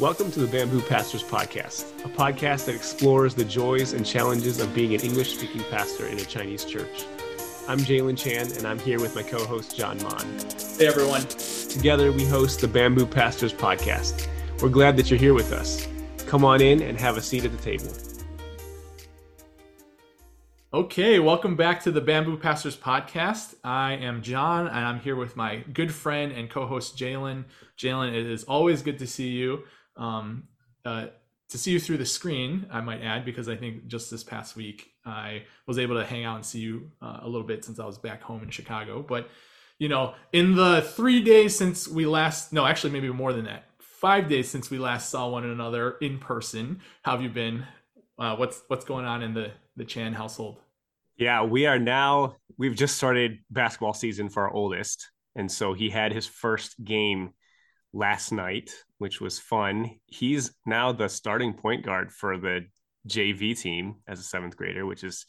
Welcome to the Bamboo Pastors Podcast, a podcast that explores the joys and challenges of being an English speaking pastor in a Chinese church. I'm Jalen Chan, and I'm here with my co host, John Mon. Hey, everyone. Together, we host the Bamboo Pastors Podcast. We're glad that you're here with us. Come on in and have a seat at the table. Okay, welcome back to the Bamboo Pastors Podcast. I am John, and I'm here with my good friend and co host, Jalen. Jalen, it is always good to see you um, uh, to see you through the screen, I might add, because I think just this past week I was able to hang out and see you uh, a little bit since I was back home in Chicago. But, you know, in the three days since we last, no, actually, maybe more than that, five days since we last saw one another in person, how have you been? Uh, what's what's going on in the the Chan household? Yeah, we are now. We've just started basketball season for our oldest, and so he had his first game last night, which was fun. He's now the starting point guard for the JV team as a seventh grader, which is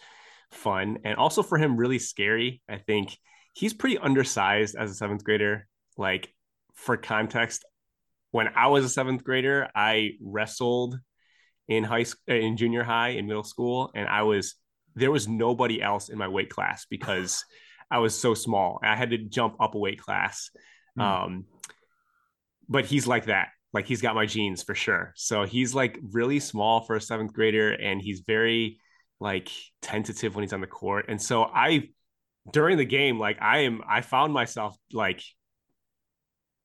fun. And also for him, really scary. I think he's pretty undersized as a seventh grader. Like, for context, when I was a seventh grader, I wrestled in high school, in junior high, in middle school, and I was there was nobody else in my weight class because I was so small. I had to jump up a weight class. Mm. Um, but he's like that. Like he's got my genes for sure. So he's like really small for a seventh grader and he's very like tentative when he's on the court. And so I during the game, like I am I found myself like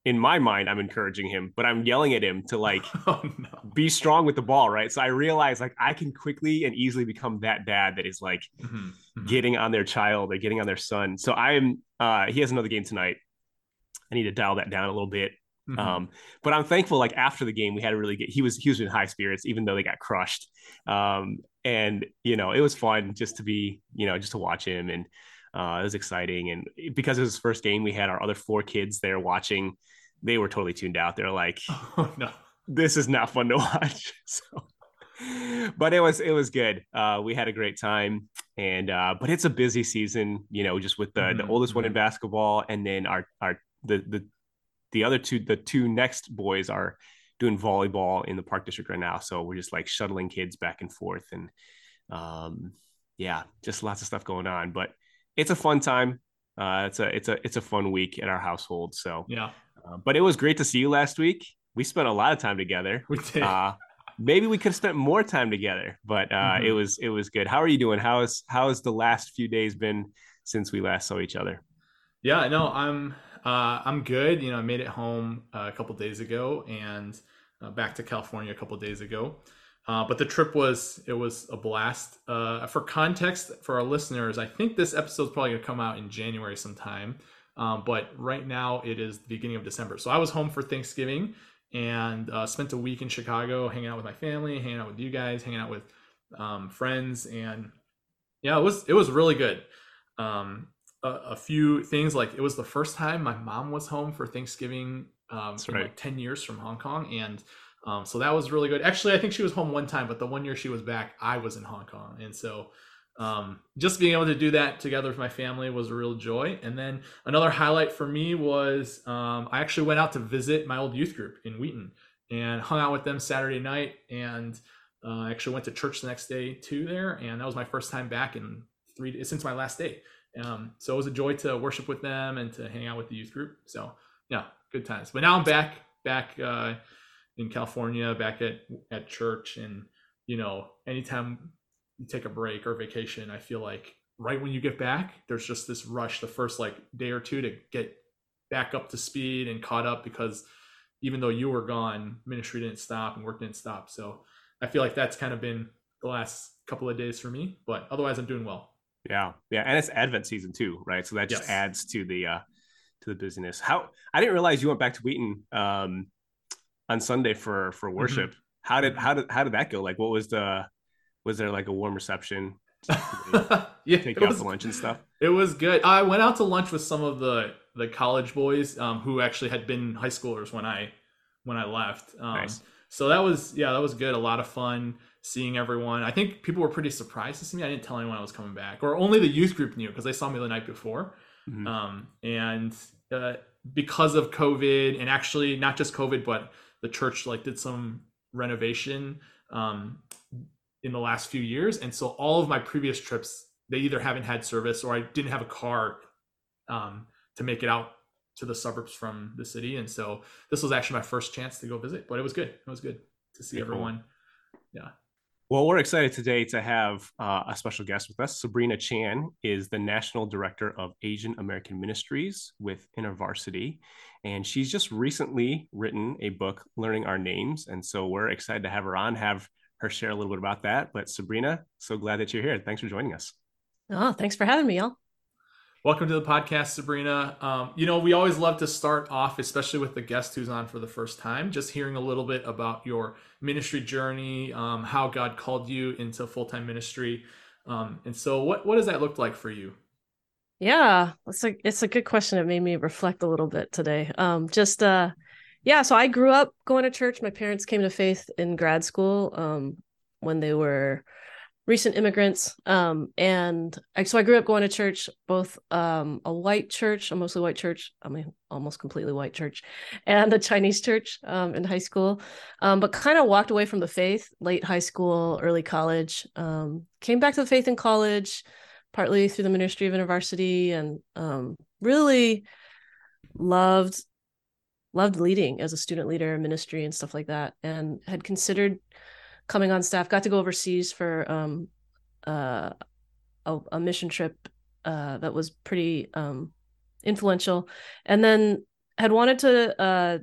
in my mind, I'm encouraging him, but I'm yelling at him to like oh, no. be strong with the ball, right? So I realize like I can quickly and easily become that dad that is like mm-hmm. Mm-hmm. getting on their child or getting on their son. So I am uh he has another game tonight. I need to dial that down a little bit. Mm-hmm. Um, but I'm thankful. Like after the game, we had a really good. He was he was in high spirits, even though they got crushed. Um, and you know, it was fun just to be, you know, just to watch him, and uh, it was exciting. And because it was his first game, we had our other four kids there watching. They were totally tuned out. They're like, "Oh no, this is not fun to watch." so, but it was it was good. Uh, we had a great time, and uh, but it's a busy season, you know, just with the mm-hmm. the oldest one in mm-hmm. basketball, and then our our the the the other two, the two next boys are doing volleyball in the park district right now. So we're just like shuttling kids back and forth and um, yeah, just lots of stuff going on, but it's a fun time. Uh, it's a, it's a, it's a fun week at our household. So yeah, uh, but it was great to see you last week. We spent a lot of time together. We did. Uh, maybe we could have spent more time together, but uh, mm-hmm. it was, it was good. How are you doing? How is, how has the last few days been since we last saw each other? Yeah, no, I'm uh, I'm good. You know, I made it home uh, a couple days ago and uh, back to California a couple days ago. Uh, but the trip was it was a blast. Uh, for context for our listeners, I think this episode is probably gonna come out in January sometime. Um, but right now it is the beginning of December. So I was home for Thanksgiving and uh, spent a week in Chicago hanging out with my family, hanging out with you guys, hanging out with um, friends, and yeah, it was it was really good. Um, a, a, few things. Like it was the first time my mom was home for Thanksgiving um, in right. like 10 years from Hong Kong. And um, so that was really good. Actually, I think she was home one time, but the one year she was back, I was in Hong Kong. And so um, just being able to do that together with my family was a real joy. And then another highlight for me was um, I actually went out to visit my old youth group in Wheaton and hung out with them Saturday night. And uh, I actually went to church the next day too there. And that was my first time back in three since my last day. Um, so it was a joy to worship with them and to hang out with the youth group. So yeah, good times. But now I'm back, back uh, in California, back at at church, and you know, anytime you take a break or vacation, I feel like right when you get back, there's just this rush the first like day or two to get back up to speed and caught up because even though you were gone, ministry didn't stop and work didn't stop. So I feel like that's kind of been the last couple of days for me, but otherwise I'm doing well. Yeah, yeah, and it's Advent season too, right? So that just yes. adds to the uh to the busyness. How I didn't realize you went back to Wheaton um on Sunday for for Mm-hmm. worship. How did how did how did that go? Like, what was the was there like a warm reception? yeah, Take out was, to lunch and stuff. it was good. I went out to lunch with some of the the college boys um, who actually had been high schoolers when I when I left. Um, Nice. So that was yeah, that was good. A lot of fun seeing everyone. I think people were pretty surprised to see me. I didn't tell anyone I was coming back, or only the youth group knew because they saw me the night before. Mhm. Um, and uh, because of COVID, and actually not just COVID, but the church like did some renovation um, in the last few years, and so all of my previous trips they either haven't had service or I didn't have a car um, to make it out to the suburbs from the city, and so this was actually my first chance to go visit. But it was good. It was good to see everyone. cool. everyone. Well, we're excited today to have uh, a special guest with us. Sabrina Chan is the National Director of Asian American Ministries with InterVarsity. And she's just recently written a book, Learning Our Names. And so we're excited to have her on, have her share a little bit about that. But Sabrina, so glad that you're here. Thanks for joining us. Oh, thanks for having me, y'all. Welcome to the podcast, Sabrina. Um, you know, we always love to start off, especially with the guest who's on for the first time, just hearing a little bit about your ministry journey, um, how God called you into full time ministry. Um, and so, what, what does that look like for you? Yeah, it's a it's a good question. It made me reflect a little bit today. Um, just uh, yeah. So I grew up going to church. My parents came to faith in grad school. Um, when they were recent immigrants. Um, and I, so I grew up going to church, both um a white church, a mostly white church. I mean, almost completely white church, and a Chinese church um in high school. Um, but kind of walked away from the faith late high school, early college. Um, came back to the faith in college partly through the ministry of InterVarsity and um, really loved loved leading as a student leader in ministry and stuff like that and had considered coming on staff got to go overseas for um, uh, a, a mission trip uh, that was pretty um, influential. And then had wanted to uh,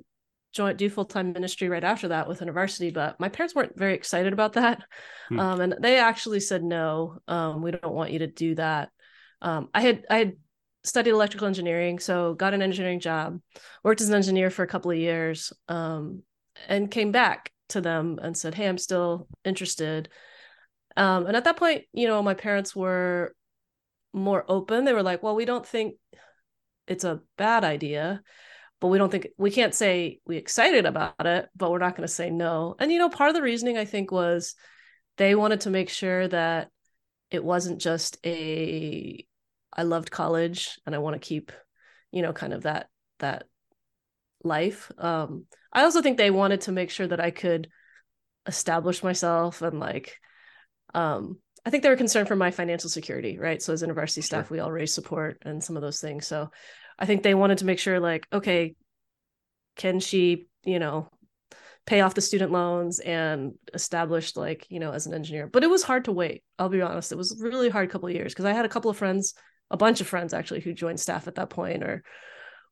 join do full-time ministry right after that with InterVarsity but my parents weren't very excited about that. Hmm. um, and they actually said no um, we don't want you to do that. Um, i had i had studied electrical engineering so got an engineering job worked as an engineer for a couple of years um, and came back to them and said hey i'm still interested. Um, and at that point you know my parents were more open. They were like well we don't think it's a bad idea but we don't think we can't say we excited about it but we're not going to say no. And you know part of the reasoning i think was they wanted to make sure that it wasn't just a i loved college and i want to keep you know kind of that that life. Um i also think they wanted to make sure that i could establish myself and like um i think they were concerned for my financial security right? So as InterVarsity staff we all raise support and some of those things. So i think they wanted to make sure like okay can she you know pay off the student loans and established like you know as an engineer? But it was hard to wait i'll be honest. It was a really hard couple of years because i had a couple of friends a bunch of friends actually who joined staff at that point or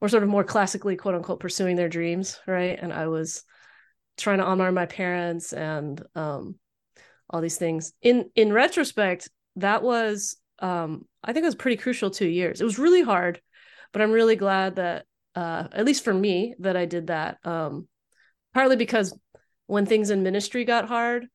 or sort of more classically quote unquote pursuing their dreams right? And i was trying to honor my parents and um all these things. In in retrospect that was um i think it was pretty crucial two years. It was really hard but i'm really glad that uh at least for me that i did that um partly because when things in ministry got hard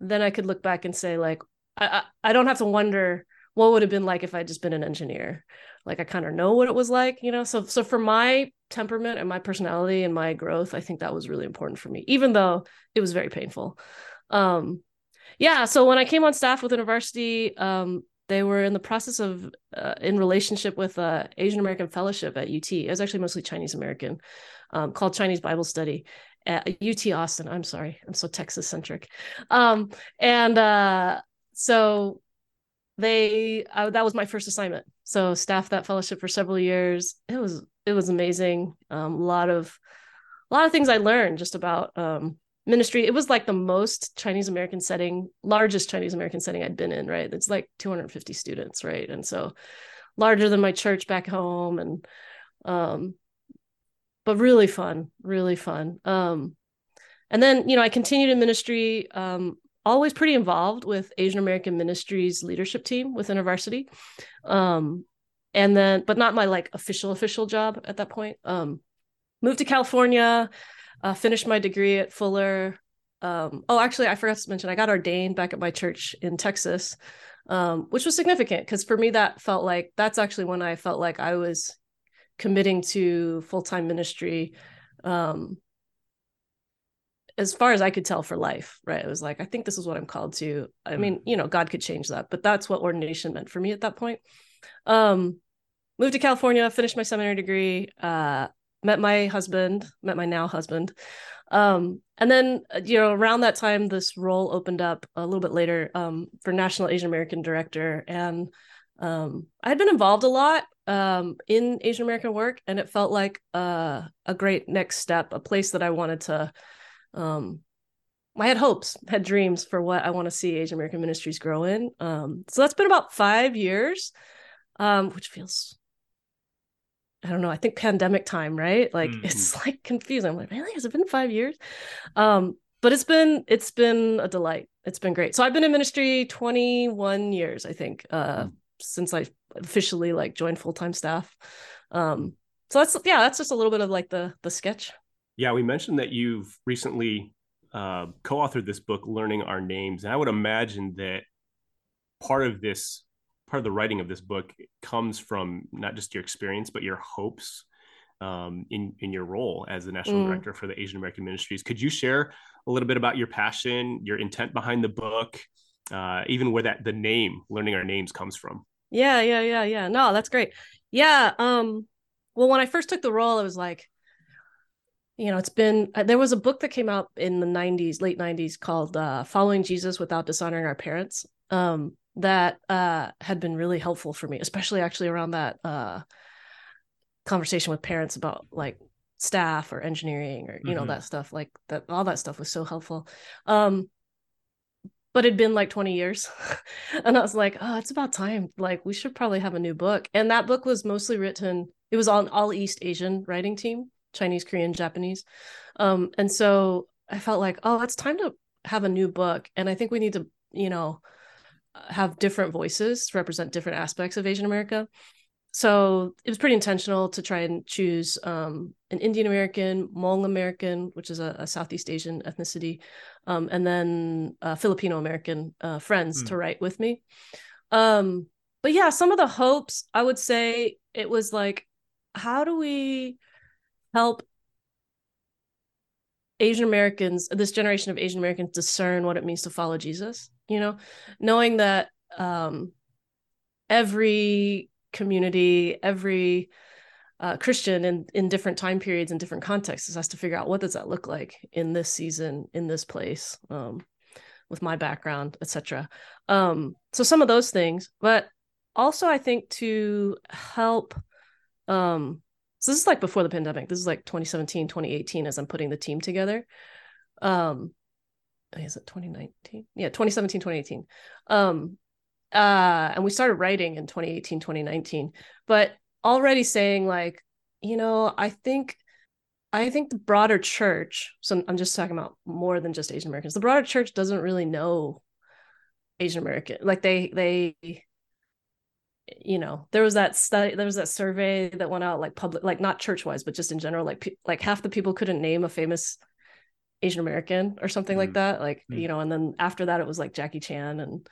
then i could look back and say like i i, I don't have to wonder what would have been like if i'd just been an engineer? Like i kind of know what it was like you know? So so for my temperament and my personality and my growth i think that was really important for me even though it was very painful. Um yeah so when i came on staff with InterVarsity um they were in the process of uh, in relationship with uh, asian american fellowship at ut it was actually mostly chinese american um, called chinese bible study at ut austin. I'm sorry i'm so texas centric um and uh so they uh, that was my first assignment. So staffed that fellowship for several years. It was it was amazing. Um, a lot of a lot of things i learned just about um, ministry. It was like the most chinese american setting largest chinese american setting i'd been in right? It's like 250 students right? And so larger than my church back home and um but really fun really fun. Um and then you know i continued in ministry um always pretty involved with Asian American Ministries leadership team with InterVarsity. Um, and then, but not my like official official job at that point. Um, moved to California, uh, finished my degree at Fuller. Um, oh, actually, I forgot to mention I got ordained back at my church in Texas, um, which was significant because for me that felt like that's actually when I felt like I was committing to full time ministry. Um, as far as I could tell for life, right? It was like, I think this is what I'm called to. I mean, mm. you know, God could change that, but that's what ordination meant for me at that point. Um, moved to California, finished my seminary degree, uh, met my husband, met my now husband. Um, and then, uh, you know, around that time, this role opened up a little bit later um, for National Asian American Director. And um, I had been involved a lot um, in Asian American work, and it felt like uh, a great next step, a place that I wanted to. Um, I had hopes, had dreams for what I want to see Asian American ministries grow in. Um, so that's been about five years, um, which feels I don't know, I think pandemic time, right? Like mm-hmm. it's like confusing. I'm like, really? Has it been five years? Um, but it's been it's been a delight. It's been great. So I've been in ministry 21 years, I think, uh, mm. since I officially like joined full-time staff. Um, so that's yeah, that's just a little bit of like the the sketch. Yeah, we mentioned that you've recently uh, co-authored this book, Learning Our Names, and I would imagine that part of this part of the writing of this book comes from not just your experience but your hopes um, in in your role as the national mm. director for the Asian American Ministries. Could you share a little bit about your passion, your intent behind the book, uh, even where that the name "Learning Our Names" comes from? Yeah, yeah, yeah, yeah. No, that's great. Yeah. Um. Well, when I first took the role, it was like, you know, it's been uh, there was a book that came out in the '90s, late '90s, called uh, "Following Jesus Without Dishonoring Our Parents." Um, that uh, had been really helpful for me, especially actually around that uh, conversation with parents about like staff or engineering or you mm-hmm. know that stuff like that all that stuff was so helpful um but it'd been like 20 years and i was like oh it's about time like we should probably have a new book and that book was mostly written it was on all east asian writing team chinese korean japanese um and so i felt like oh it's time to have a new book and i think we need to you know have different voices to represent different aspects of Asian America. So it was pretty intentional to try and choose um, an Indian American, Hmong American, which is a, a Southeast Asian ethnicity, um, and then uh, Filipino American uh, friends mm. to write with me. Um, but yeah, some of the hopes I would say it was like, how do we help Asian Americans, this generation of Asian Americans, discern what it means to follow Jesus? you know knowing that um every community every uh, christian in in different time periods and different contexts has to figure out what does that look like in this season in this place um with my background etc um so some of those things but also i think to help um so this is like before the pandemic. This is like 2017 2018 as i'm putting the team together. Um is it 2019 yeah 2017 2018 um uh and we started writing in 2018 2019 but already saying like you know i think i think the broader church so i'm just talking about more than just asian americans the broader church doesn't really know asian american like they they you know there was that study there was that survey that went out like public like not church wise but just in general like pe- like half the people couldn't name a famous Asian American or something mm. like that. Like, mm. you know, and then after that it was like Jackie Chan and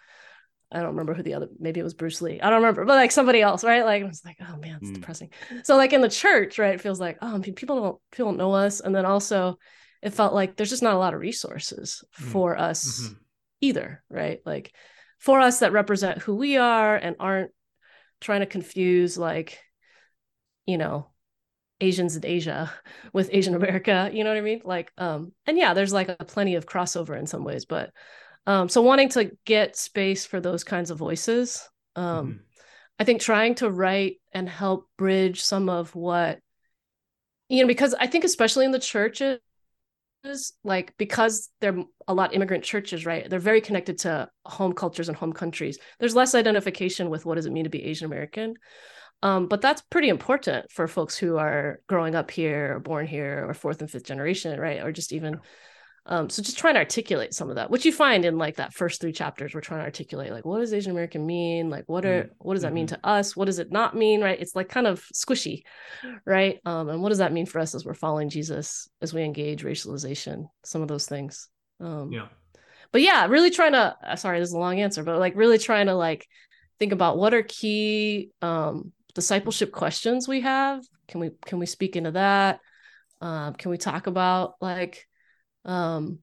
I don't remember who the other maybe it was Bruce Lee. I don't remember, but like somebody else, right? Like I was like, oh man, it's mm. depressing. So like in the church, right, it feels like, oh people don't people don't know us. And then also it felt like there's just not a lot of resources mm. for us mm-hmm. either, right? Like for us that represent who we are and aren't trying to confuse like, you know, Asians in Asia with Asian America, you know what I mean? Like, um, and yeah, there's like a plenty of crossover in some ways, but um, so wanting to get space for those kinds of voices, um, mm-hmm. I think trying to write and help bridge some of what, you know, because I think especially in the churches, like because they're a lot immigrant churches, right? They're very connected to home cultures and home countries. There's less identification with what does it mean to be Asian American. Um, but that's pretty important for folks who are growing up here or born here or fourth and fifth generation, right? Or just even um, so just trying to articulate some of that, which you find in like that first three chapters, we're trying to articulate like what does Asian American mean? Like what are mm-hmm. what does that mean mm-hmm. to us? What does it not mean? Right? It's like kind of squishy, right? Um, and what does that mean for us as we're following Jesus as we engage racialization, some of those things. Um, yeah. But yeah, really trying to. Uh, sorry, this is a long answer, but like really trying to like think about what are key um, discipleship questions we have. Can we can we speak into that? Um, can we talk about like um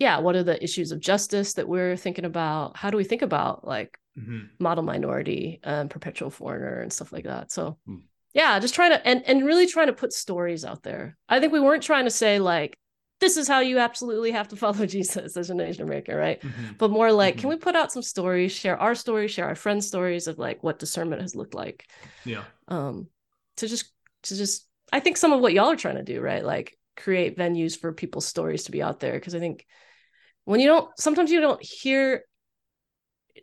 yeah what are the issues of justice that we're thinking about how do we think about like mm-hmm. model minority and perpetual foreigner and stuff like that so mm. yeah just trying to and and really trying to put stories out there i think we weren't trying to say like this is how you absolutely have to follow jesus as an asian american right mm-hmm. but more like mm-hmm. can we put out some stories share our stories share our friends stories of like what discernment has looked like yeah um to just to just i think some of what y'all are trying to do right like create venues for people's stories to be out there. Because i think when you don't sometimes you don't hear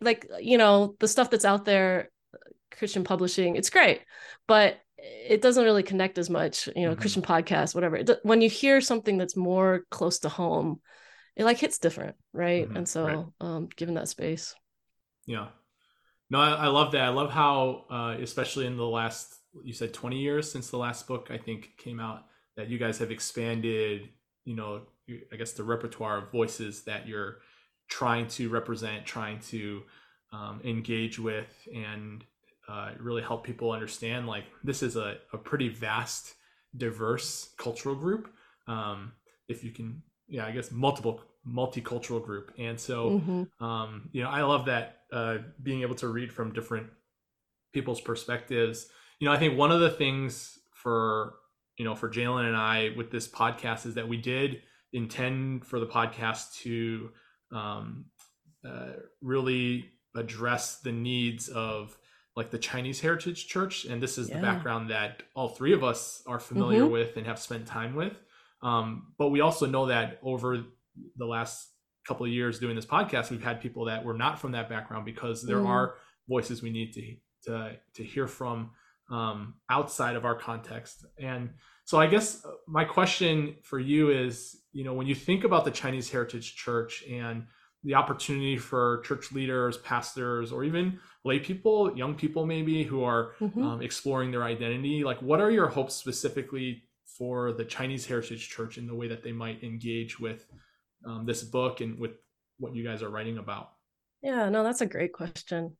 like you know the stuff that's out there christian publishing it's great but it doesn't really connect as much you know mm-hmm. christian podcast whatever. It, when you hear something that's more close to home it like hits different right? Mm-hmm. and so right. um given that space. Yeah. No I, I love that. I love how uh especially in the last you said 20 years since the last book i think came out that you guys have expanded, you know, I guess the repertoire of voices that you're trying to represent, trying to um, engage with, and uh, really help people understand like this is a, a pretty vast, diverse cultural group. Um, if you can, yeah, I guess multiple multicultural group. And so, mm-hmm. um, you know, I love that uh, being able to read from different people's perspectives. You know, I think one of the things for you know, for Jalen and I with this podcast is that we did intend for the podcast to um, uh, really address the needs of like the Chinese Heritage Church, and this is yeah. the background that all three of us are familiar mm-hmm. with and have spent time with. Um, but we also know that over the last couple of years doing this podcast, we've had people that were not from that background because there mm. are voices we need to to to hear from um, outside of our context. And so I guess uh, my question for you is, you know, when you think about the Chinese Heritage Church and the opportunity for church leaders, pastors, or even lay people, young people maybe who are mm-hmm. um, exploring their identity, like what are your hopes specifically for the Chinese Heritage Church in the way that they might engage with um, this book and with what you guys are writing about? Yeah, no, that's a great question.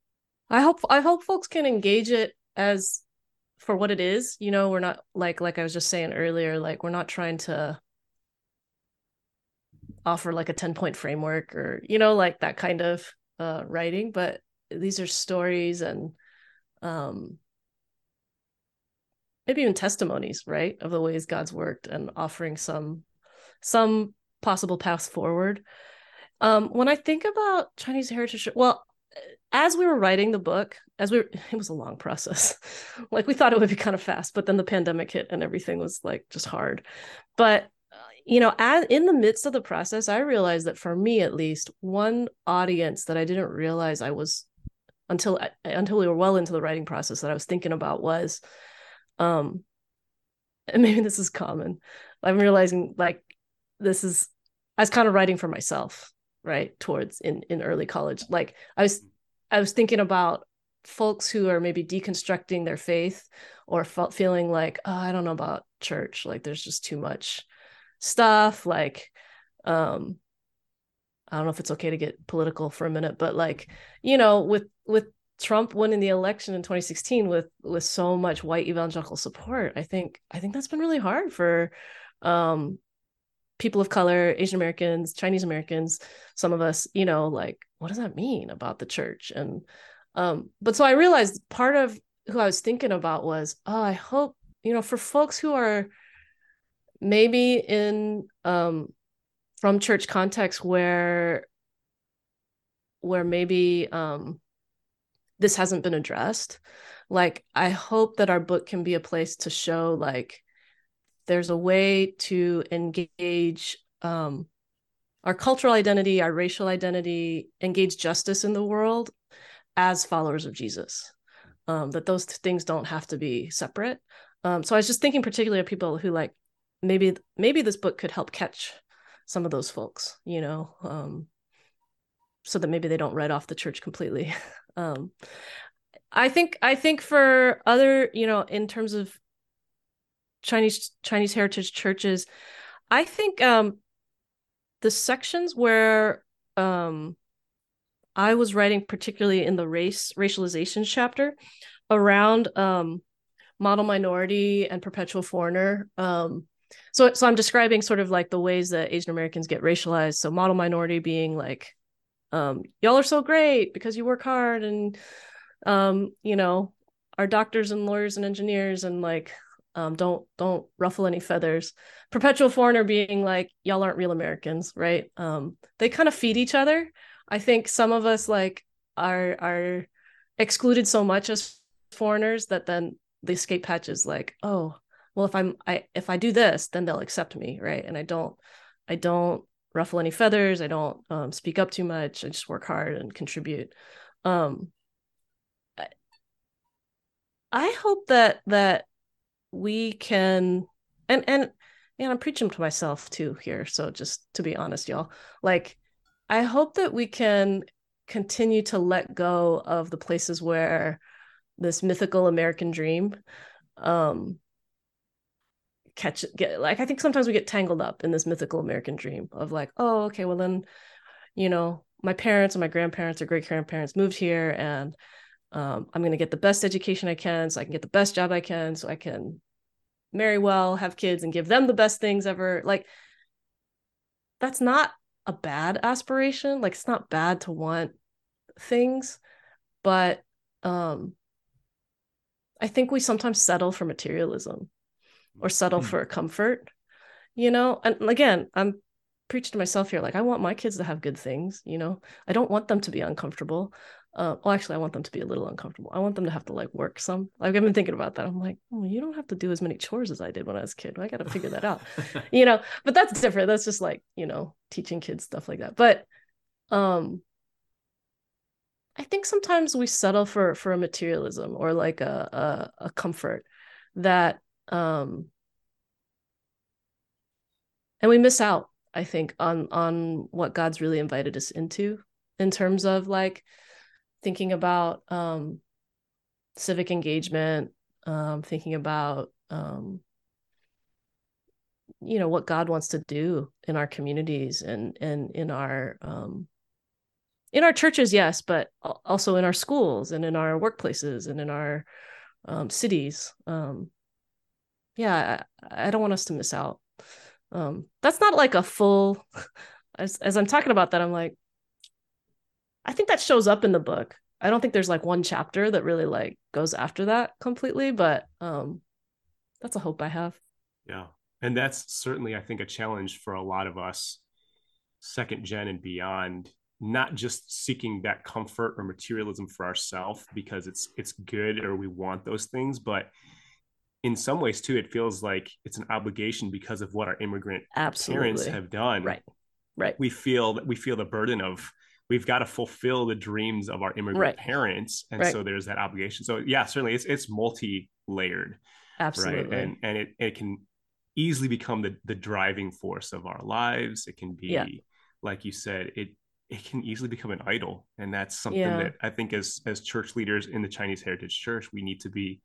I hope I hope folks can engage it as for what it is you know we're not like like i was just saying earlier like we're not trying to offer like a 10 point framework or you know like that kind of uh writing but these are stories and um maybe even testimonies right of the ways god's worked and offering some some possible paths forward. Um when i think about chinese heritage well as we were writing the book, as we were, it was a long process. like we thought it would be kind of fast, but then the pandemic hit and everything was like just hard. But uh, you know, as, in the midst of the process, I realized that for me at least, one audience that I didn't realize I was until until we were well into the writing process that I was thinking about was um and maybe this is common. I'm realizing like this is I was kind of writing for myself right towards in in early college like i was i was thinking about folks who are maybe deconstructing their faith or felt feeling like oh, i don't know about church like there's just too much stuff like um i don't know if it's okay to get political for a minute but like you know with with trump winning the election in 2016 with with so much white evangelical support i think i think that's been really hard for um people of color, Asian Americans, Chinese Americans, some of us, you know, like, what does that mean about the church? And, um, but so I realized part of who I was thinking about was, oh, I hope, you know, for folks who are maybe in, um, from church context where, where maybe, um, this hasn't been addressed, like, I hope that our book can be a place to show, like, there's a way to engage um, our cultural identity, our racial identity, engage justice in the world as followers of Jesus. Um, that those things don't have to be separate. Um, so I was just thinking particularly of people who like maybe maybe this book could help catch some of those folks, you know, um, so that maybe they don't write off the church completely. um, I think I think for other, you know, in terms of Chinese Chinese heritage churches, I think um, the sections where um, I was writing, particularly in the race racialization chapter, around um, model minority and perpetual foreigner. Um, so, so I'm describing sort of like the ways that Asian Americans get racialized. So, model minority being like, um, y'all are so great because you work hard, and um, you know, are doctors and lawyers and engineers, and like, um, don't don't ruffle any feathers. Perpetual foreigner being like, y'all aren't real Americans, right? Um, they kind of feed each other. I think some of us like are are excluded so much as foreigners that then the escape hatch is like, oh, well, if I'm I if I do this, then they'll accept me, right? And I don't I don't ruffle any feathers. I don't um, speak up too much. I just work hard and contribute. Um, I, I hope that that we can and and and I'm preaching to myself too here. So just to be honest, y'all, like I hope that we can continue to let go of the places where this mythical American dream um catch get like I think sometimes we get tangled up in this mythical American dream of like, oh, okay, well then, you know, my parents and my grandparents or great grandparents moved here and um, I'm going to get the best education I can so I can get the best job I can so I can marry well, have kids and give them the best things ever. Like that's not a bad aspiration. Like it's not bad to want things, but um I think we sometimes settle for materialism or settle mm-hmm. for comfort, you know? And again, I'm preaching to myself here like I want my kids to have good things, you know? I don't want them to be uncomfortable. Uh, well, actually, I want them to be a little uncomfortable. I want them to have to like work some. Like I've been thinking about that. I'm like, oh, you don't have to do as many chores as I did when I was a kid. I got to figure that out, you know. But that's different. That's just like you know, teaching kids stuff like that. But um, I think sometimes we settle for for a materialism or like a a, a comfort that um and we miss out i think on on what god's really invited us into in terms of like thinking about um civic engagement um thinking about um you know what god wants to do in our communities and and in our um in our churches yes but also in our schools and in our workplaces and in our um, cities um, yeah I, I, don't want us to miss out. That's not like a full as, as i'm talking about that i'm like i think that shows up in the book. I don't think there's like one chapter that really like goes after that completely but um that's a hope i have. Yeah. And that's certainly i think a challenge for a lot of us second gen and beyond not just seeking that comfort or materialism for ourselves because it's it's good or we want those things but in some ways too it feels like it's an obligation because of what our immigrant Absolutely. parents have done. Right. Right. We feel that we feel the burden of we've got to fulfill the dreams of our immigrant right. parents and right. so there's that obligation so yeah certainly it's it's multi-layered Absolutely. right and and it, it can easily become the the driving force of our lives it can be yeah. like you said it it can easily become an idol and that's something yeah. that i think as as church leaders in the chinese heritage church we need to be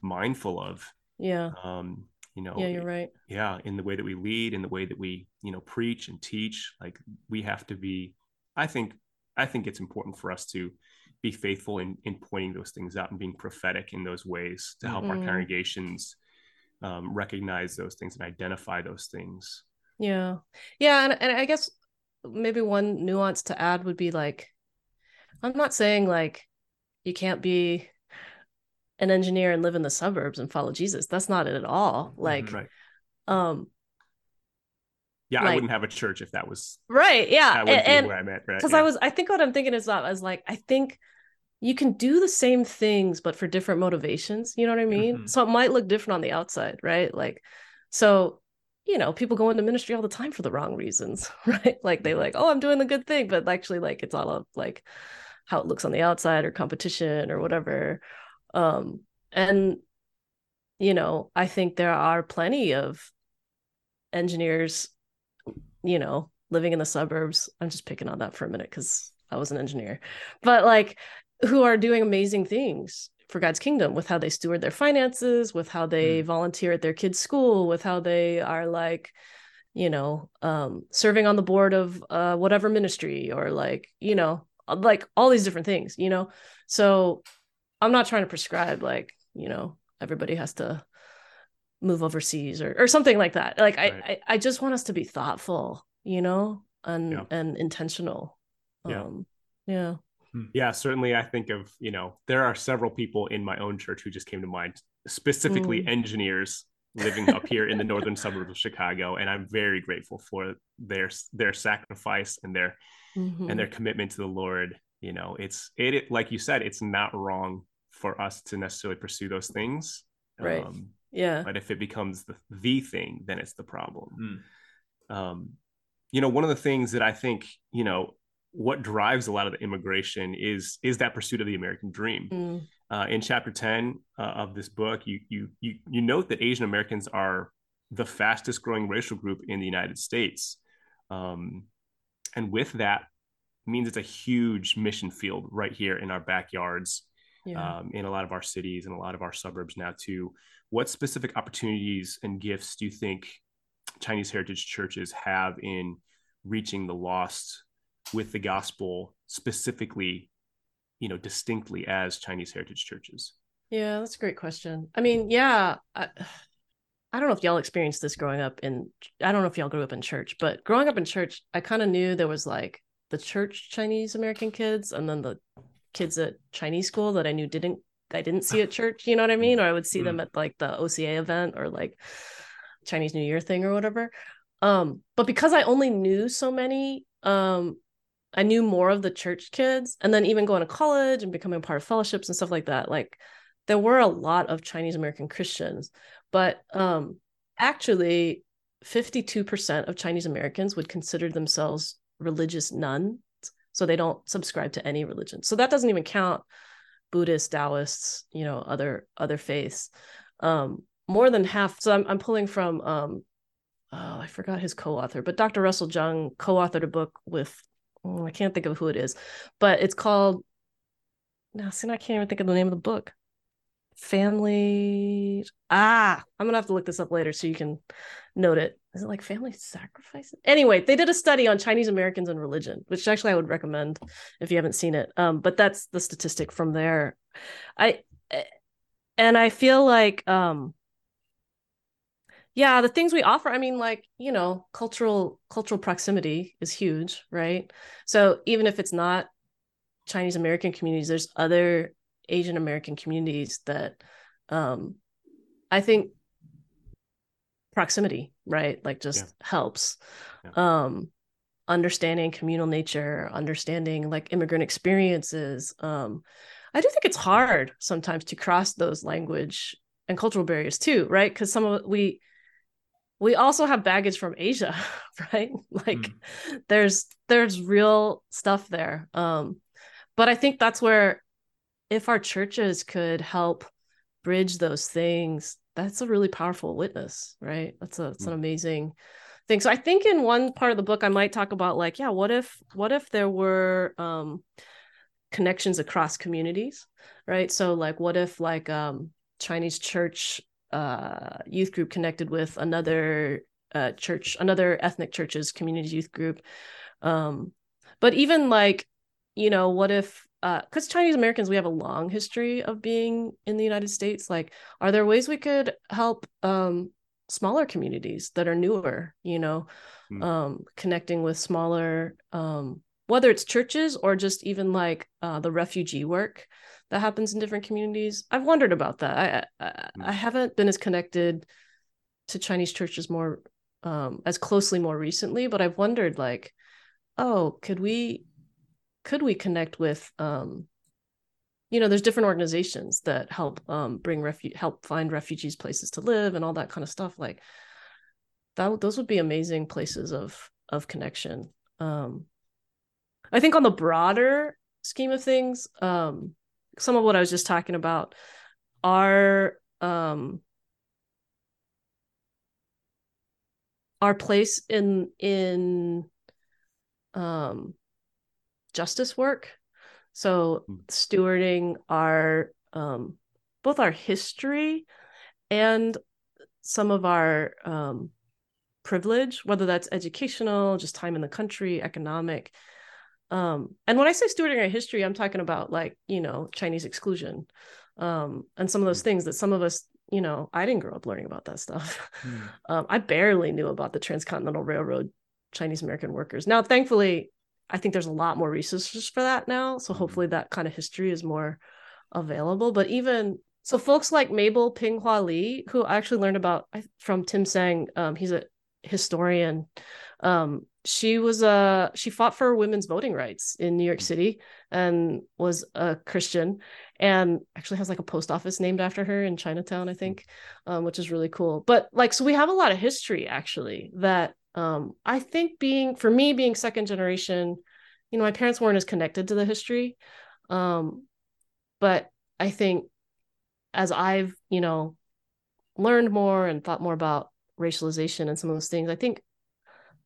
mindful of yeah um you know yeah you're right yeah in the way that we lead in the way that we you know preach and teach like we have to be i think i think it's important for us to be faithful in in pointing those things out and being prophetic in those ways to help mm-hmm. our congregations um, recognize those things and identify those things yeah yeah and, and i guess maybe one nuance to add would be like i'm not saying like you can't be an engineer and live in the suburbs and follow jesus that's not it at all mm-hmm. like right. um yeah like, i wouldn't have a church if that was right yeah that and, what i meant right because yeah. i was i think what i'm thinking is that as like i think you can do the same things but for different motivations you know what i mean mm-hmm. so it might look different on the outside right like so you know, people go into ministry all the time for the wrong reasons, right? Like they like, oh, I'm doing the good thing, but actually, like it's all of like how it looks on the outside or competition or whatever. Um, and you know, I think there are plenty of engineers you know, living in the suburbs. I'm just picking on that for a minute because I was an engineer, but like who are doing amazing things for God's kingdom with how they steward their finances, with how they mm. volunteer at their kids' school, with how they are like, you know, um, serving on the board of uh, whatever ministry or like, you know, like all these different things, you know. So I'm not trying to prescribe like, you know, everybody has to move overseas or or something like that. Like right. I, I I just want us to be thoughtful, you know, and yeah. and intentional. Yeah. Um, yeah. Hmm. Yeah, certainly. I think of, you know, there are several people in my own church who just came to mind, specifically mm. engineers living up here in the northern suburbs of Chicago. And I'm very grateful for their their sacrifice and their mm-hmm. and their commitment to the Lord. You know, it's it, it, like you said, it's not wrong for us to necessarily pursue those things. Right. Um, yeah. But if it becomes the, the thing, then it's the problem. Mm. Um, you know, one of the things that I think, you know, what drives a lot of the immigration is is that pursuit of the American dream. Mm. Uh, in chapter ten uh, of this book, you you you you note that Asian Americans are the fastest growing racial group in the United States, um, and with that means it's a huge mission field right here in our backyards, yeah. um, in a lot of our cities and a lot of our suburbs now too. What specific opportunities and gifts do you think Chinese heritage churches have in reaching the lost with the gospel specifically, you know, distinctly as Chinese heritage churches? Yeah, that's a great question. I mean, yeah, I, I don't know if y'all experienced this growing up in, I don't know if y'all grew up in church, but growing up in church, I kind of knew there was like the church Chinese American kids and then the kids at Chinese school that I knew didn't, I didn't see at church, you know what I mean? Or I would see them mm. at like the OCA event or like Chinese New Year thing or whatever. Um, but because I only knew so many, um, I knew more of the church kids. And then even going to college and becoming part of fellowships and stuff like that, like there were a lot of Chinese American Christians. But um, actually, 52% of Chinese Americans would consider themselves religious nones. So they don't subscribe to any religion. So that doesn't even count Buddhists, Taoists, you know, other other faiths. Um, more than half. So I'm I'm pulling from um, oh, I forgot his co-author, but Dr. Russell Jeung co-authored a book with oh, I can't think of who it is, but it's called. Now, see, I can't even think of the name of the book. Family. Ah, I'm gonna have to look this up later so you can note it. Is it like family sacrifices? Anyway, they did a study on Chinese Americans and religion, which actually I would recommend if you haven't seen it. Um, but that's the statistic from there. I and I feel like um yeah the things we offer i mean like you know cultural cultural proximity is huge right so even if it's not chinese american communities there's other asian american communities that um i think proximity right like just yeah. helps yeah. um understanding communal nature understanding like immigrant experiences um i do think it's hard sometimes to cross those language and cultural barriers too right because some of we we also have baggage from asia right like mm. there's there's real stuff there um but i think that's where if our churches could help bridge those things that's a really powerful witness right that's a mm. an amazing thing so i think in one part of the book i might talk about like yeah what if what if there were um connections across communities right so like what if like um chinese church uh, youth group connected with another uh, church, another ethnic church's community youth group. Um, but even like, you know, what if because uh, Chinese Americans, we have a long history of being in the United States. Like, are there ways we could help um, smaller communities that are newer? You know, mm. um, connecting with smaller, um, whether it's churches or just even like uh, the refugee work that happens in different communities. I've wondered about that. I I, I mm. haven't been as connected to Chinese churches more um, as closely more recently, but I've wondered like, oh, could we could we connect with um, you know, there's different organizations that help um, bring refu- help find refugees places to live and all that kind of stuff. Like that, those would be amazing places of of connection. Um, I think on the broader scheme of things, um, some of what I was just talking about are um our place in in um justice work so Hmm. stewarding our um both our history and some of our um privilege whether that's educational just time in the country economic um and when i say stewarding our history i'm talking about like you know chinese exclusion um and some of those Mm. things that some of us you know i didn't grow up learning about that stuff Hmm. um, I barely knew about the Transcontinental Railroad Chinese American workers. Now, thankfully, I think there's a lot more resources for that now. So Mhm. hopefully that kind of history is more available. But even so, folks like Mabel Pinghua Lee, who I actually learned about from Tim Tseng, um, he's a historian. Um, she was a she fought for women's voting rights in New York City and was a Christian and actually has like a post office named after her in Chinatown, I think, um, which is really cool. But like, so we have a lot of history actually that um, I think being for me being second generation, you know, my parents weren't as connected to the history, um, but I think as I've you know learned more and thought more about racialization and some of those things, I think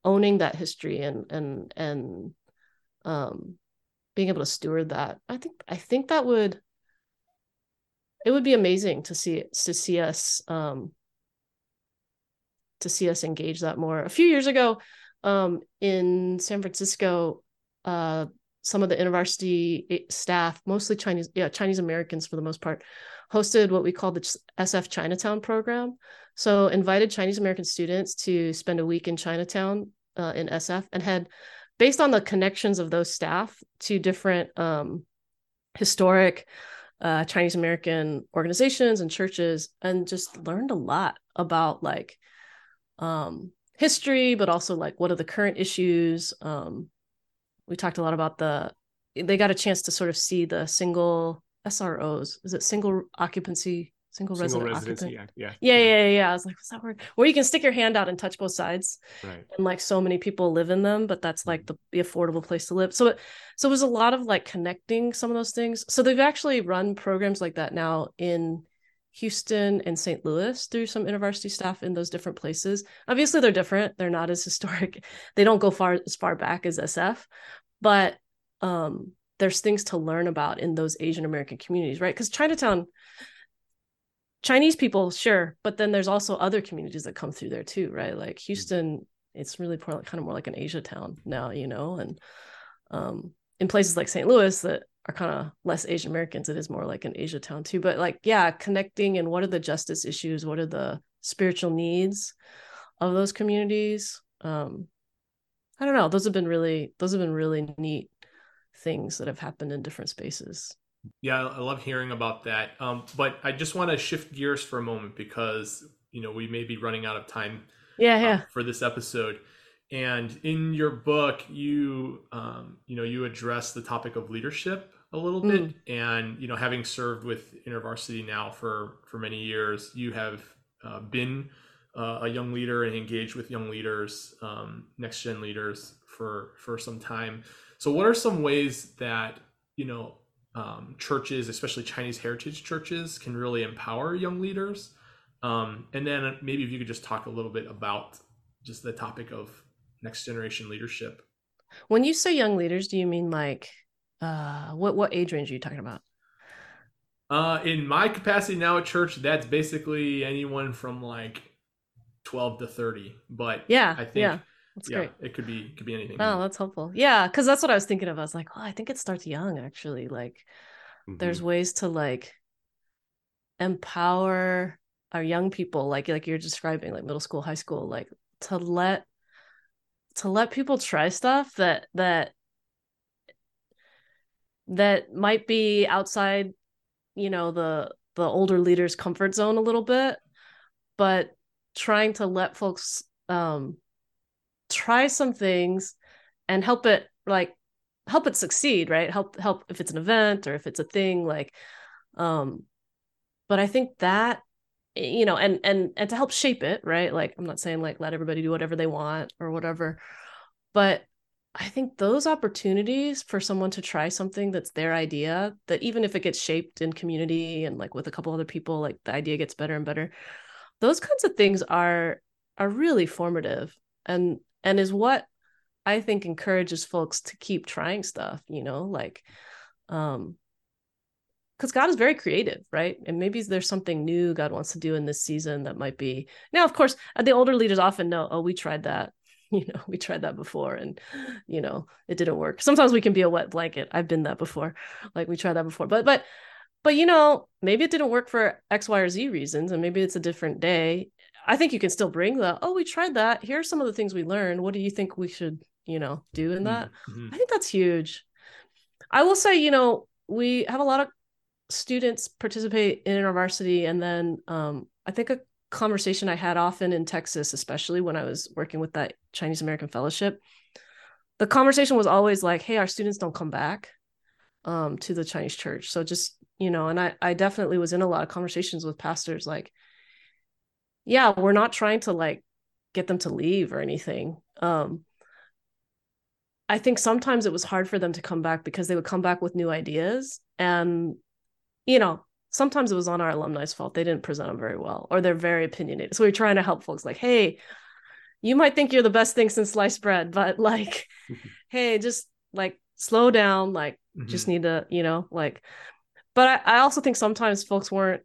owning that history and and and um being able to steward that i think i think that would it would be amazing to see to see us um to see us engage that more. A few years ago um in san francisco uh some of the university staff mostly chinese yeah chinese americans for the most part hosted what we call the sf chinatown program. So invited chinese american students to spend a week in chinatown uh, in sf and had based on the connections of those staff to different um, historic uh, Chinese American organizations and churches, and just learned a lot about like um, history, but also like what are the current issues. Um, we talked a lot about the. They got a chance to sort of see the single SROs. Is it single occupancy? Single, Single resident occupant? act. Yeah. Yeah, yeah, yeah, yeah. I was like, what's that word? Where you can stick your hand out and touch both sides Right. and like so many people live in them but that's like the, the affordable place to live so it so it was a lot of like connecting some of those things so they've actually run programs like that now in houston and st louis through some university staff in those different places. Obviously they're different. They're not as historic. They don't go far as far back as sf but um there's things to learn about in those asian american communities right? Because chinatown Chinese people, sure, but then there's also other communities that come through there too, right? Like Houston, it's really kind of more like an Asia town now, you know, and um, in places like St. Louis that are kind of less Asian Americans, it is more like an Asia town too. But like, yeah, connecting and what are the justice issues? What are the spiritual needs of those communities? Um, I don't know. Those have been really, those have been really neat things that have happened in different spaces. Yeah, I love hearing about that. Um, but I just want to shift gears for a moment because you know we may be running out of time Yeah, um, yeah. for this episode. And in your book, you um, you know you address the topic of leadership a little bit, Mm. and you know having served with InterVarsity now for for many years, you have uh, been uh, a young leader and engaged with young leaders, um, next gen leaders for for some time. So, what are some ways that you know um, churches, especially Chinese heritage churches, can really empower young leaders? Um, and then maybe if you could just talk a little bit about just the topic of next generation leadership. When you say young leaders, do you mean like uh what what age range are you talking about? Uh, in my capacity now at church, that's basically anyone from like 12 to 30. But Yeah, I think, yeah. That's yeah, great. it could be could be anything. Oh, that's helpful. Yeah, because that's what I was thinking of. I was like, oh, I think it starts young actually. Like there's Mhm. ways to like empower our young people, like like you're describing, like middle school, high school, like to let to let people try stuff that that that might be outside, you know, the the older leaders' comfort zone a little bit, but trying to let folks um try some things and help it like help it succeed right? Help help if it's an event or if it's a thing like um but i think that you know and and and to help shape it right? Like i'm not saying like let everybody do whatever they want or whatever but i think those opportunities for someone to try something that's their idea that even if it gets shaped in community and like with a couple other people like the idea gets better and better those kinds of things are are really formative and and is what I think encourages folks to keep trying stuff, you know, like um because God is very creative, right? And maybe there's something new God wants to do in this season that might be now, of course, the older leaders often know, oh, we tried that. You know, we tried that before and you know, it didn't work. Sometimes we can be a wet blanket. I've been that before. Like we tried that before. But but but you know, maybe it didn't work for X, Y, or Z reasons, and maybe it's a different day. I think you can still bring the, oh, we tried that. Here are some of the things we learned. What do you think we should, you know, do in that? Mm-hmm. I think that's huge. I will say, you know, we have a lot of students participate in InterVarsity, and then um, I think a conversation I had often in Texas, especially when I was working with that Chinese American Fellowship, the conversation was always like, "Hey, our students don't come back um, to the Chinese church, so just you know." And I I definitely was in a lot of conversations with pastors, like, yeah, we're not trying to like get them to leave or anything. Um, I think sometimes it was hard for them to come back because they would come back with new ideas and you know, sometimes it was on our alumni's fault. They didn't present them very well or they're very opinionated. So we're trying to help folks like, hey, you might think you're the best thing since sliced bread, but like, hey, just like slow down, like mm-hmm. just need to, you know, like but I, I also think sometimes folks weren't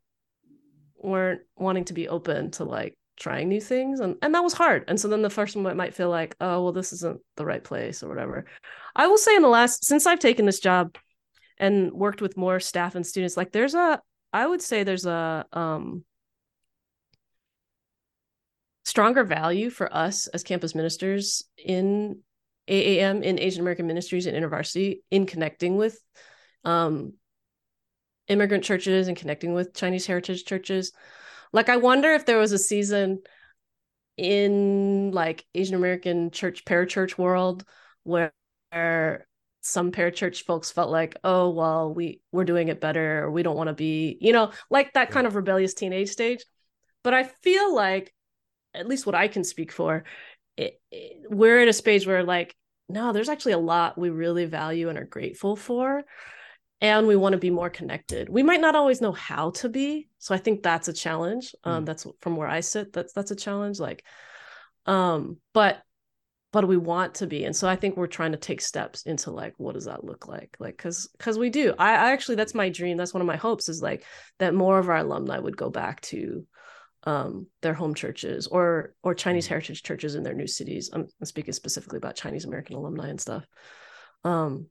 weren't wanting to be open to like trying new things and and that was hard and so then the first one might feel like oh well this isn't the right place or whatever i will say in the last since i've taken this job and worked with more staff and students like there's a i would say there's a um stronger value for us as campus ministers in AAM in Asian American Ministries and InterVarsity in connecting with um, immigrant churches and connecting with Chinese heritage churches. Like I wonder if there was a season in like Asian American church parachurch world where some parachurch folks felt like, oh well, we we're doing it better, or we don't want to be, you know, like that kind of rebellious teenage stage. But I feel like, at least what I can speak for, it, it, we're at a stage where like, no, there's actually a lot we really value and are grateful for, and we want to be more connected. We might not always know how to be, so I think that's a challenge. Um, mm. That's from where I sit. That's that's a challenge. Like, um, but but we want to be and so i think we're trying to take steps into like what does that look like? Like because because we do. I, I actually that's my dream. That's one of my hopes is like that more of our alumni would go back to um their home churches or or chinese mm-hmm. heritage churches in their new cities. I'm, I'm speaking specifically about chinese american alumni and stuff. Um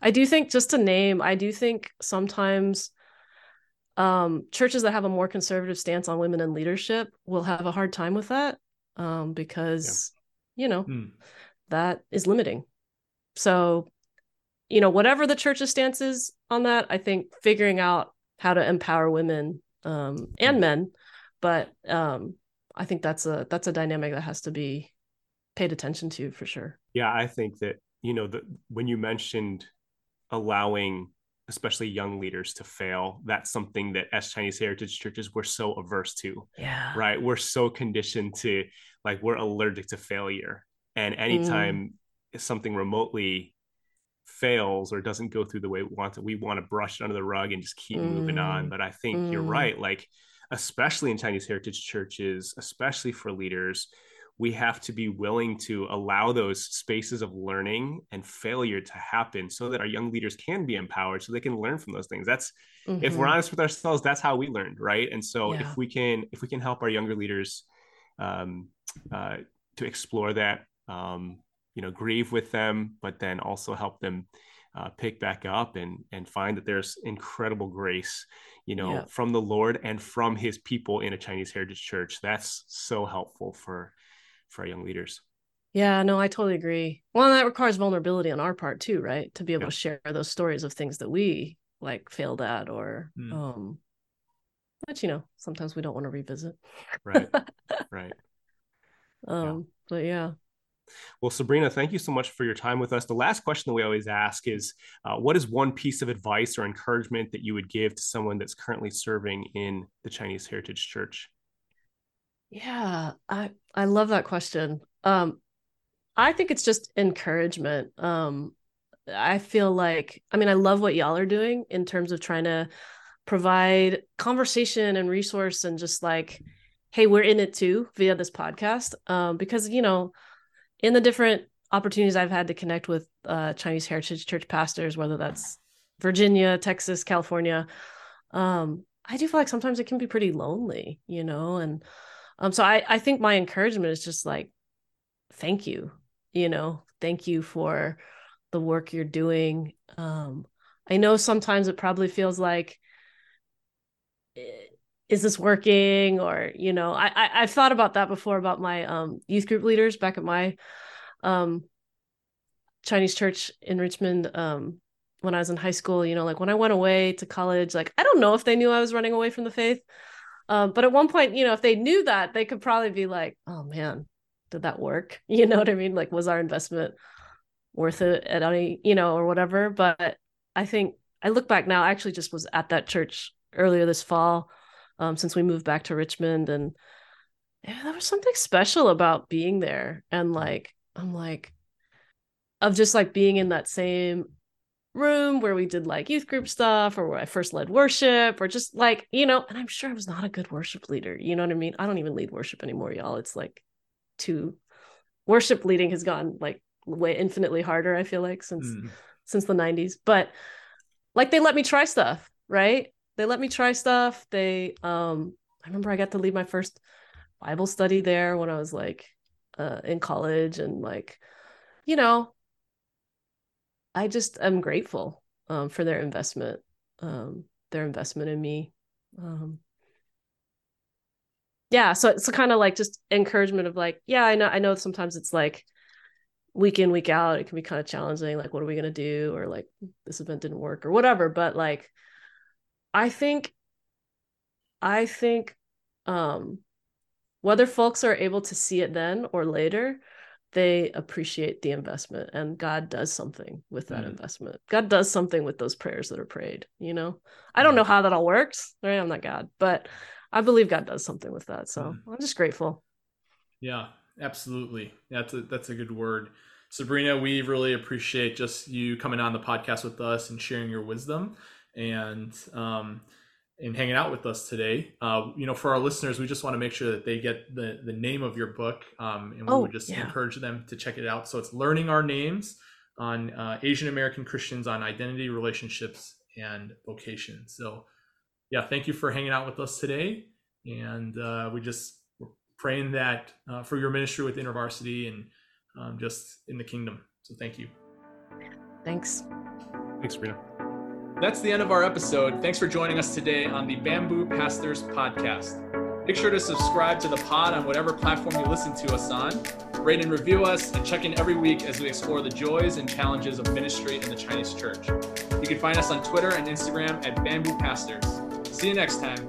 i do think just to name i do think sometimes um churches that have a more conservative stance on women in leadership will have a hard time with that um because you know mm. that is limiting so you know whatever the church's stance is on that i think figuring out how to empower women um, and hmm. men but um, i think that's a that's a dynamic that has to be paid attention to for sure yeah i think that you know the, when you mentioned allowing especially young leaders to fail that's something that as chinese heritage churches we're so averse to yeah right we're so conditioned to like we're allergic to failure and anytime mm. something remotely fails or doesn't go through the way we want to we want to brush it under the rug and just keep mm. moving on mm. but i think mm. you're right like especially in chinese heritage churches especially for leaders we have to be willing to allow those spaces of learning and failure to happen so that our young leaders can be empowered so they can learn from those things that's mm-hmm. if we're mm-hmm. honest with ourselves that's how we learned right and so yeah. if we can if we can help our younger leaders um, uh, to explore that um, you know grieve with them but then also help them uh, pick back up and and find that there's incredible grace you know yeah. from the lord and from his people in a chinese heritage church that's so helpful for for our young leaders. Yeah, no, I totally agree. Well, that requires vulnerability on our part too, right? To be able yeah. to share those stories of things that we like failed at or mm. um but you know, sometimes we don't want to revisit. Right. right. Um, yeah. but yeah. Well, Sabrina, thank you so much for your time with us. The last question that we always ask is uh, what is one piece of advice or encouragement that you would give to someone that's currently serving in the Chinese Heritage Church? Yeah, I I love that question. Um I think it's just encouragement. Um I feel like I mean I love what y'all are doing in terms of trying to provide conversation and resource and just like hey, we're in it too via this podcast. Um because you know, in the different opportunities I've had to connect with uh, Chinese Heritage Church pastors, whether that's Virginia, Texas, California, um, I do feel like sometimes it can be pretty lonely, you know, and um, so I I think my encouragement is just like, thank you, you know, thank you for the work you're doing. Um, I know sometimes it probably feels like is this working? Or you know I, I i've thought about that before about my um youth group leaders back at my um chinese church in richmond um when i was in high school you know like when i went away to college like i don't know if they knew i was running away from the faith. Um but at one point you know if they knew that they could probably be like oh man did that work? You know what i mean? Like was our investment worth it at any you know or whatever? But i think i look back now i actually just was at that church earlier this fall um, since we moved back to Richmond. And yeah, there was something special about being there. And like, I'm like, of just like being in that same room where we did like youth group stuff or where I first led worship or just like, you know, and I'm sure I was not a good worship leader. You know what I mean? I don't even lead worship anymore, y'all. It's like too worship leading has gone like way infinitely harder, I feel like, since mm. since the 90s. But like they let me try stuff, right? They let me try stuff. They um I remember I got to lead my first Bible study there when I was like uh in college and like you know I just am grateful um for their investment um their investment in me um yeah so it's kind of like just encouragement of like yeah I know I know sometimes it's like week in week out it can be kind of challenging like what are we going to do or like this event didn't work or whatever but like I think I think um whether folks are able to see it then or later, they appreciate the investment and God does something with that mm. investment. God does something with those prayers that are prayed, you know. I don't know how that all works, right? I'm not God, but I believe God does something with that. So mm. I'm just grateful. Yeah, absolutely. That's a that's a good word. Sabrina, we really appreciate just you coming on the podcast with us and sharing your wisdom and um, and hanging out with us today. Uh, you know, for our listeners, we just want to make sure that they get the the name of your book, um, and we oh, would just yeah. encourage them to check it out. So it's learning our names on uh, Asian American Christians on identity, relationships, and vocation. So, yeah, thank you for hanging out with us today, and uh, we just we're praying that uh, for your ministry with InterVarsity and um, just in the kingdom. So, thank you. Thanks. Thanks, Sabrina. That's the end of our episode. Thanks for joining us today on the Bamboo Pastors Podcast. Make sure to subscribe to the pod on whatever platform you listen to us on. Rate and review us, and check in every week as we explore the joys and challenges of ministry in the Chinese church. You can find us on Twitter and Instagram at Bamboo Pastors. See you next time.